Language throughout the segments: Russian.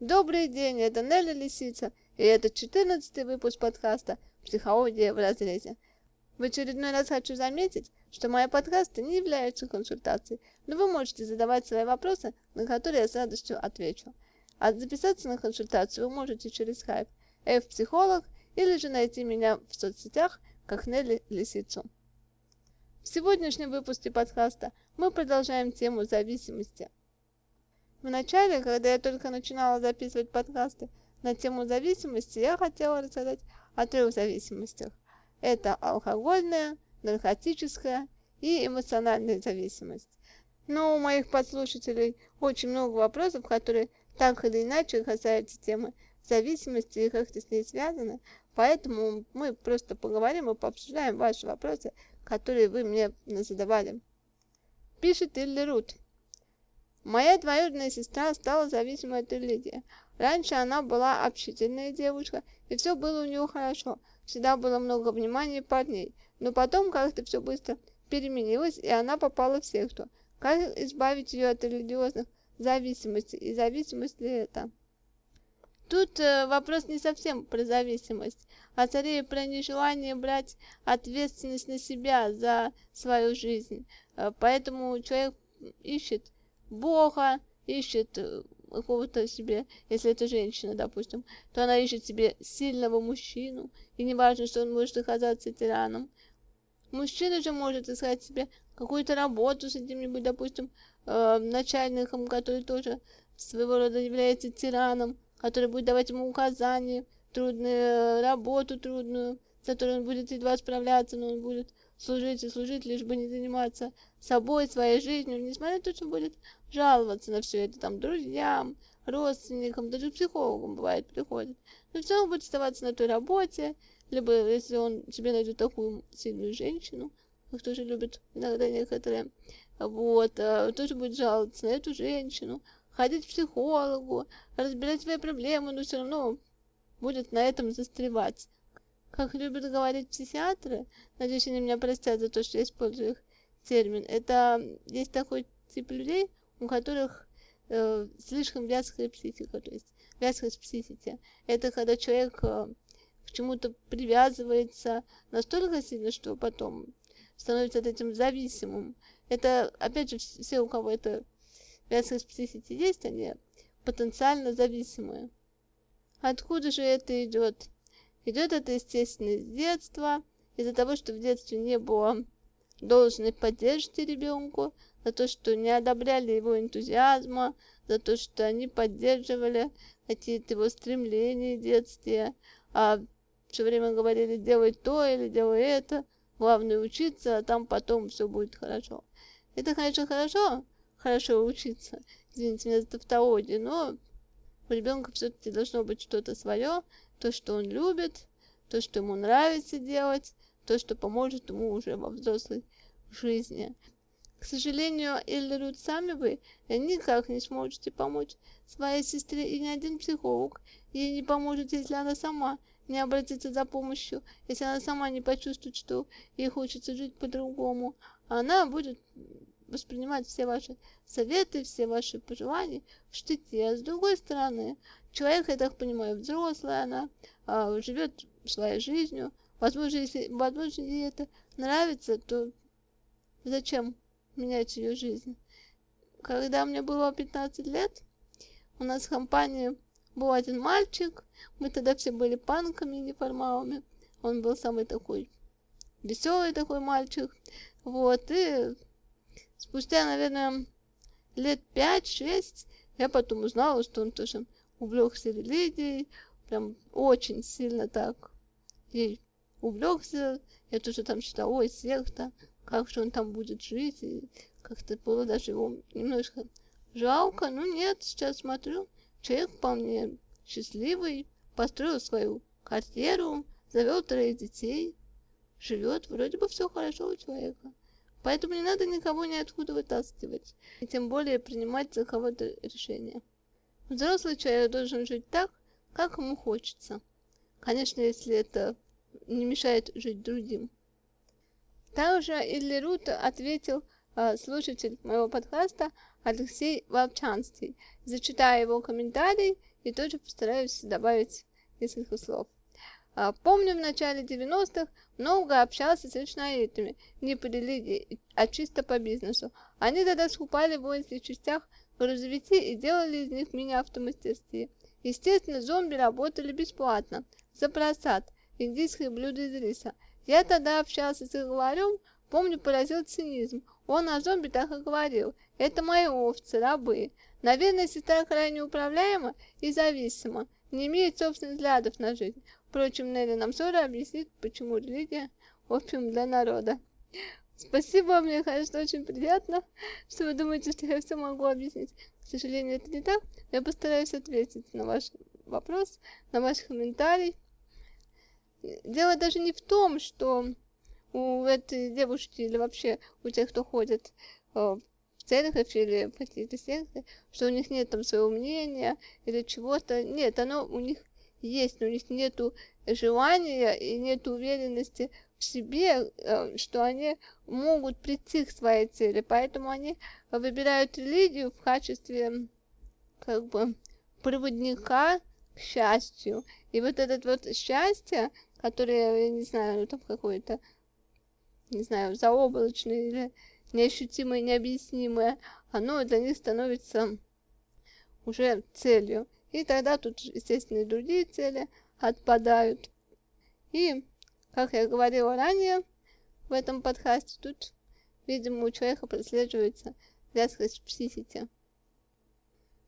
Добрый день, это Нелли Лисица, и это 14 выпуск подкаста «Психология в разрезе». В очередной раз хочу заметить, что мои подкасты не являются консультацией, но вы можете задавать свои вопросы, на которые я с радостью отвечу. А записаться на консультацию вы можете через Skype, F-психолог, или же найти меня в соцсетях, как Нелли Лисицу. В сегодняшнем выпуске подкаста мы продолжаем тему зависимости – в начале, когда я только начинала записывать подкасты на тему зависимости, я хотела рассказать о трех зависимостях. Это алкогольная, наркотическая и эмоциональная зависимость. Но у моих подслушателей очень много вопросов, которые так или иначе касаются темы зависимости и как-то с ней связаны. Поэтому мы просто поговорим и пообсуждаем ваши вопросы, которые вы мне задавали. Пишет Илли Рут. Моя двоюродная сестра стала зависимой от религии. Раньше она была общительная девушка, и все было у нее хорошо. Всегда было много внимания парней. Но потом как-то все быстро переменилось, и она попала в секту. Как избавить ее от религиозных зависимостей? И зависимость ли это? Тут э, вопрос не совсем про зависимость, а скорее про нежелание брать ответственность на себя за свою жизнь. Э, поэтому человек ищет Бога, ищет э, какого-то себе, если это женщина, допустим, то она ищет себе сильного мужчину, и не важно, что он может оказаться тираном. Мужчина же может искать себе какую-то работу с каким-нибудь, допустим, э, начальником, который тоже своего рода является тираном, который будет давать ему указания, трудную работу трудную, с которой он будет едва справляться, но он будет служить и служить, лишь бы не заниматься собой, своей жизнью, несмотря на то, что будет жаловаться на все это там друзьям, родственникам, даже психологам бывает приходит. Но все равно будет оставаться на той работе, либо если он себе найдет такую сильную женщину, их тоже любят иногда некоторые, вот, а, тоже будет жаловаться на эту женщину, ходить к психологу, разбирать свои проблемы, но все равно будет на этом застревать. Как любят говорить психиатры, надеюсь, они меня простят за то, что я использую их термин, это есть такой тип людей, у которых э, слишком вязкая психика, то есть вязкость психики. Это когда человек э, к чему-то привязывается настолько сильно, что потом становится от этим зависимым. Это, опять же, все, у кого это вязкость психики есть, они потенциально зависимые. Откуда же это идет? Идет это, естественно, с детства, из-за того, что в детстве не было должной поддержки ребенку, за то, что не одобряли его энтузиазма, за то, что они поддерживали какие-то его стремления в детстве, а все время говорили, делай то или делай это, главное учиться, а там потом все будет хорошо. Это, конечно, хорошо, хорошо учиться, извините меня за тавтологию, но у ребенка все-таки должно быть что-то свое, то, что он любит, то, что ему нравится делать, то, что поможет ему уже во взрослой жизни. К сожалению, или Рут сами вы никак не сможете помочь своей сестре, и ни один психолог ей не поможет, если она сама не обратится за помощью, если она сама не почувствует, что ей хочется жить по-другому. Она будет воспринимать все ваши советы, все ваши пожелания в штыке. А с другой стороны, человек, я так понимаю, взрослая, она а, живет своей жизнью. Возможно, если, возможно, ей это нравится, то зачем менять ее жизнь. Когда мне было 15 лет, у нас в компании был один мальчик, мы тогда все были панками неформалами, он был самый такой веселый такой мальчик, вот, и спустя, наверное, лет 5-6 я потом узнала, что он тоже увлекся религией, прям очень сильно так ей увлекся, я тоже там считала, ой, секта, как же он там будет жить, и как-то было даже его немножко жалко, но нет, сейчас смотрю, человек вполне счастливый, построил свою карьеру, завел троих детей, живет, вроде бы все хорошо у человека. Поэтому не надо никого ниоткуда вытаскивать, и тем более принимать за кого-то решение. Взрослый человек должен жить так, как ему хочется. Конечно, если это не мешает жить другим. Также Илли Рут ответил э, слушатель моего подкаста Алексей Волчанский. Зачитаю его комментарий и тоже постараюсь добавить несколько слов. А, помню, в начале 90-х много общался с речноидами, не по религии, а чисто по бизнесу. Они тогда скупали в воинских частях грузовики и делали из них мини-автомастерские. Естественно, зомби работали бесплатно, за просад, индийские блюда из риса. Я тогда общался с их главарем, помню, поразил цинизм. Он о зомби так и говорил. Это мои овцы, рабы. Наверное, сестра крайне управляема и зависима, не имеет собственных взглядов на жизнь. Впрочем, Нелли нам скоро объяснит, почему религия – опиум для народа. Спасибо, мне, конечно, очень приятно, что вы думаете, что я все могу объяснить. К сожалению, это не так. Я постараюсь ответить на ваш вопрос, на ваш комментарий. Дело даже не в том, что у этой девушки или вообще у тех, кто ходит э, в церковь или в какие-то секты, что у них нет там своего мнения или чего-то. Нет, оно у них есть, но у них нету желания и нет уверенности в себе, э, что они могут прийти к своей цели. Поэтому они выбирают религию в качестве как бы проводника к счастью. И вот этот вот счастье, которое, я не знаю, там какое-то, не знаю, заоблачное или неощутимое, необъяснимое, оно для них становится уже целью. И тогда тут, естественно, и другие цели отпадают. И, как я говорила ранее в этом подкасте, тут, видимо, у человека прослеживается вязкость психики.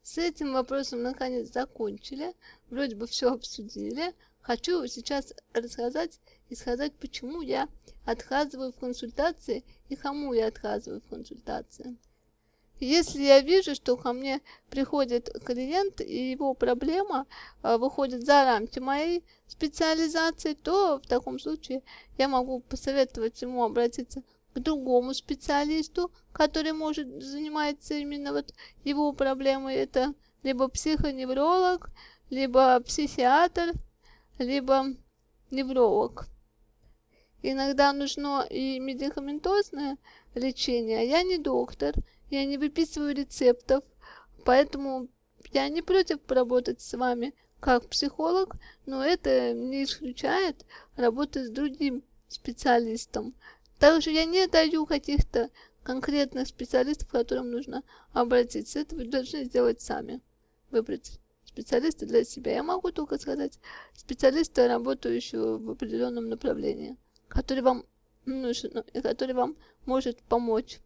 С этим вопросом наконец закончили, вроде бы все обсудили. Хочу сейчас рассказать и сказать, почему я отказываю в консультации и кому я отказываю в консультации. Если я вижу, что ко мне приходит клиент и его проблема э, выходит за рамки моей специализации, то в таком случае я могу посоветовать ему обратиться к другому специалисту, который может заниматься именно вот его проблемой. Это либо психоневролог, либо психиатр, либо невролог. Иногда нужно и медикаментозное лечение, а я не доктор – я не выписываю рецептов, поэтому я не против поработать с вами как психолог, но это не исключает работы с другим специалистом. Также я не даю каких-то конкретных специалистов, к которым нужно обратиться. Это вы должны сделать сами. Выбрать специалиста для себя. Я могу только сказать специалиста, работающего в определенном направлении, который вам нужен, который вам может помочь.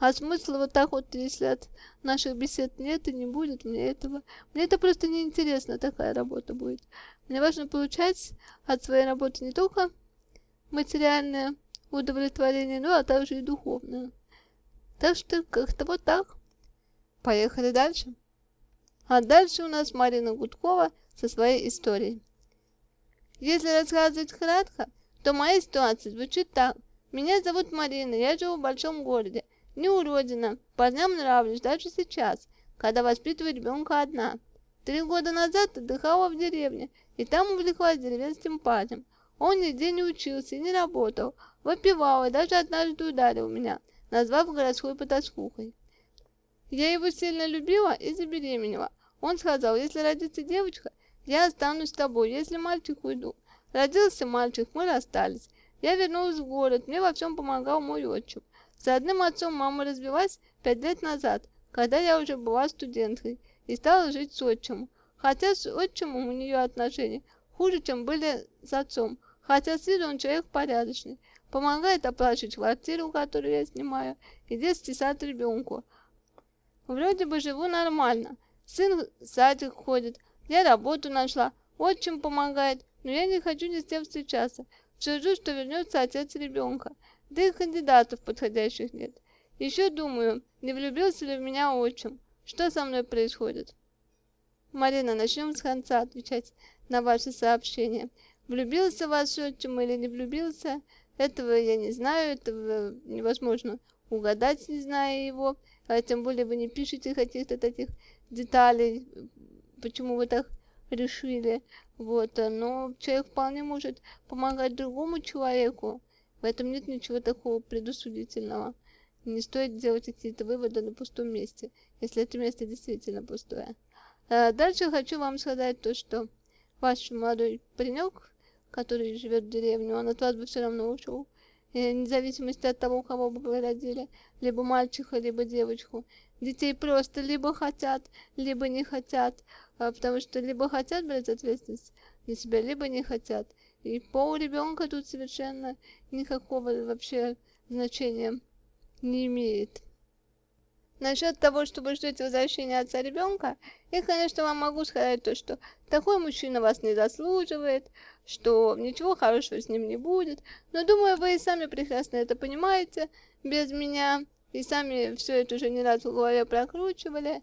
А смысла вот так вот, если от наших бесед нет и не будет мне этого. Мне это просто неинтересно, такая работа будет. Мне важно получать от своей работы не только материальное удовлетворение, но а также и духовное. Так что как-то вот так. Поехали дальше. А дальше у нас Марина Гудкова со своей историей. Если рассказывать кратко, то моя ситуация звучит так. Меня зовут Марина, я живу в большом городе. Не уродина. Парням нравлюсь даже сейчас, когда воспитываю ребенка одна. Три года назад отдыхала в деревне, и там увлеклась деревенским парнем. Он нигде не учился и не работал, выпивал и даже однажды ударил меня, назвав городской потаскухой. Я его сильно любила и забеременела. Он сказал, если родится девочка, я останусь с тобой, если мальчик уйду. Родился мальчик, мы расстались. Я вернулась в город, мне во всем помогал мой отчим. С одним отцом мама развелась пять лет назад, когда я уже была студенткой, и стала жить с отчимом. Хотя с отчимом у нее отношения хуже, чем были с отцом. Хотя с виду он человек порядочный. Помогает оплачивать квартиру, которую я снимаю, и детский сад ребенку. Вроде бы живу нормально. Сын в садик ходит, я работу нашла, отчим помогает, но я не хочу ни с кем встречаться. Все жду, что вернется отец ребенка. Да и кандидатов подходящих нет. Еще думаю, не влюбился ли в меня отчим? Что со мной происходит? Марина, начнем с конца отвечать на ваши сообщения. Влюбился ваш отчим или не влюбился? Этого я не знаю, этого невозможно угадать, не зная его. А тем более вы не пишете каких-то таких деталей, почему вы так решили. Вот, но человек вполне может помогать другому человеку. В этом нет ничего такого предусудительного. Не стоит делать какие-то выводы на пустом месте, если это место действительно пустое. А дальше хочу вам сказать то, что ваш молодой паренек, который живет в деревне, он от вас бы все равно ушел. И вне зависимости от того, кого бы вы родили, либо мальчика, либо девочку. Детей просто либо хотят, либо не хотят, а, потому что либо хотят брать ответственность на себя, либо не хотят. И пол ребенка тут совершенно никакого вообще значения не имеет. Насчет того, что вы ждете возвращения отца ребенка, я, конечно, вам могу сказать то, что такой мужчина вас не заслуживает, что ничего хорошего с ним не будет. Но думаю, вы и сами прекрасно это понимаете без меня, и сами все это уже не раз в голове прокручивали.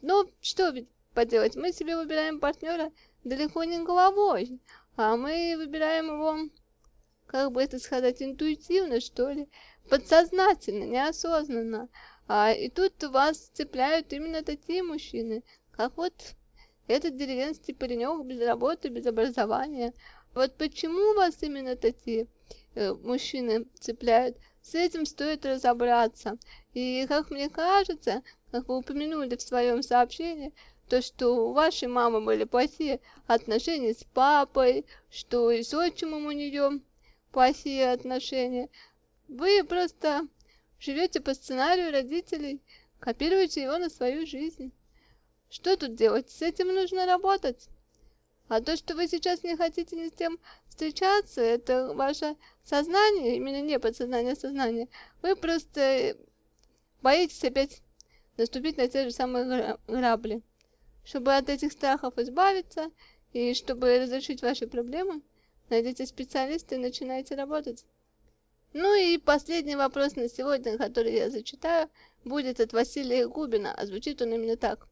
Но что поделать, мы себе выбираем партнера далеко не головой, а мы выбираем его, как бы это сказать, интуитивно, что ли, подсознательно, неосознанно. А, и тут вас цепляют именно такие мужчины, как вот этот деревенский паренек без работы, без образования. Вот почему вас именно такие э, мужчины цепляют? С этим стоит разобраться. И, как мне кажется, как вы упомянули в своем сообщении, то, что у вашей мамы были плохие отношения с папой, что и с отчимом у нее плохие отношения. Вы просто Живете по сценарию родителей, копируете его на свою жизнь. Что тут делать? С этим нужно работать. А то, что вы сейчас не хотите ни с кем встречаться, это ваше сознание, именно не подсознание, а сознание. Вы просто боитесь опять наступить на те же самые грабли. Чтобы от этих страхов избавиться и чтобы разрешить ваши проблемы, найдите специалиста и начинайте работать. Ну и последний вопрос на сегодня, который я зачитаю, будет от Василия Губина, а звучит он именно так.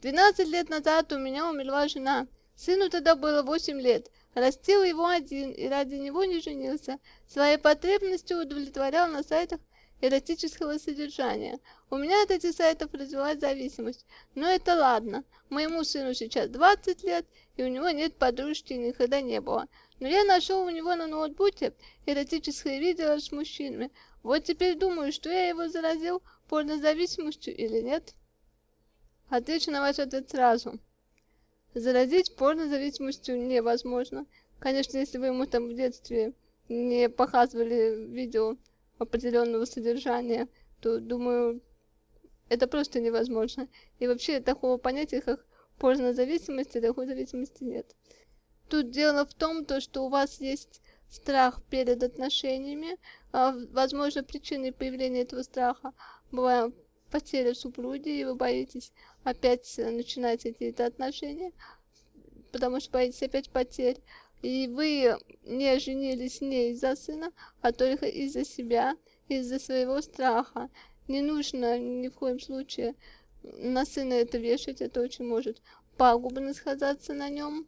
12 лет назад у меня умерла жена. Сыну тогда было 8 лет. Растил его один и ради него не женился. Свои потребности удовлетворял на сайтах эротического содержания. У меня от этих сайтов развилась зависимость. Но это ладно. Моему сыну сейчас 20 лет, и у него нет подружки никогда не было. Но я нашел у него на ноутбуке эротическое видео с мужчинами. Вот теперь думаю, что я его заразил порнозависимостью или нет. Отвечу на ваш ответ сразу. Заразить порнозависимостью невозможно. Конечно, если вы ему там в детстве не показывали видео определенного содержания, то, думаю, это просто невозможно. И вообще такого понятия, как порнозависимости, такой зависимости нет. Тут дело в том, то, что у вас есть страх перед отношениями. А, возможно, причиной появления этого страха была потеря супруги, и вы боитесь опять начинать эти отношения, потому что боитесь опять потерь. И вы не женились не из-за сына, а только из-за себя, из-за своего страха. Не нужно ни в коем случае на сына это вешать, это очень может пагубно сказаться на нем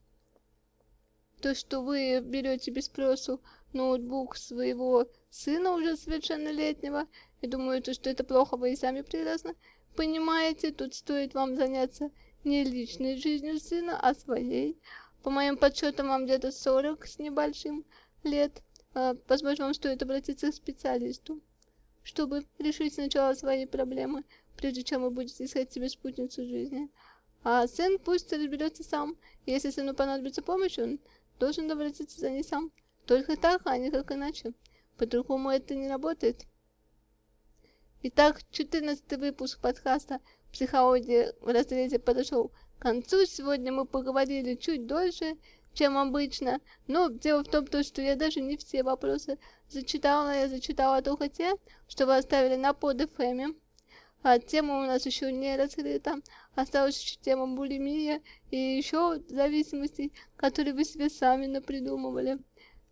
то, что вы берете без спросу ноутбук своего сына уже совершеннолетнего, и думаете, что это плохо, вы и сами прекрасно понимаете, тут стоит вам заняться не личной жизнью сына, а своей. По моим подсчетам, вам где-то 40 с небольшим лет. А, возможно, вам стоит обратиться к специалисту, чтобы решить сначала свои проблемы, прежде чем вы будете искать себе спутницу жизни. А сын пусть разберется сам. Если сыну понадобится помощь, он должен обратиться за ней сам. Только так, а никак иначе. По-другому это не работает. Итак, 14 выпуск подкаста «Психология в разрезе» подошел к концу. Сегодня мы поговорили чуть дольше, чем обычно. Но дело в том, что я даже не все вопросы зачитала. Я зачитала только те, что вы оставили на под а тема у нас еще не раскрыта. Осталась еще тема булимия и еще зависимостей, которые вы себе сами напридумывали.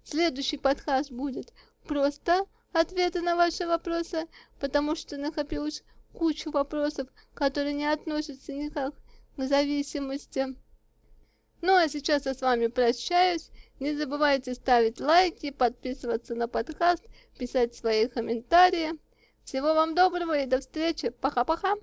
Следующий подкаст будет просто ответы на ваши вопросы, потому что накопилось кучу вопросов, которые не относятся никак к зависимости. Ну а сейчас я с вами прощаюсь. Не забывайте ставить лайки, подписываться на подкаст, писать свои комментарии. Всего вам доброго и до встречи. Пока-пока.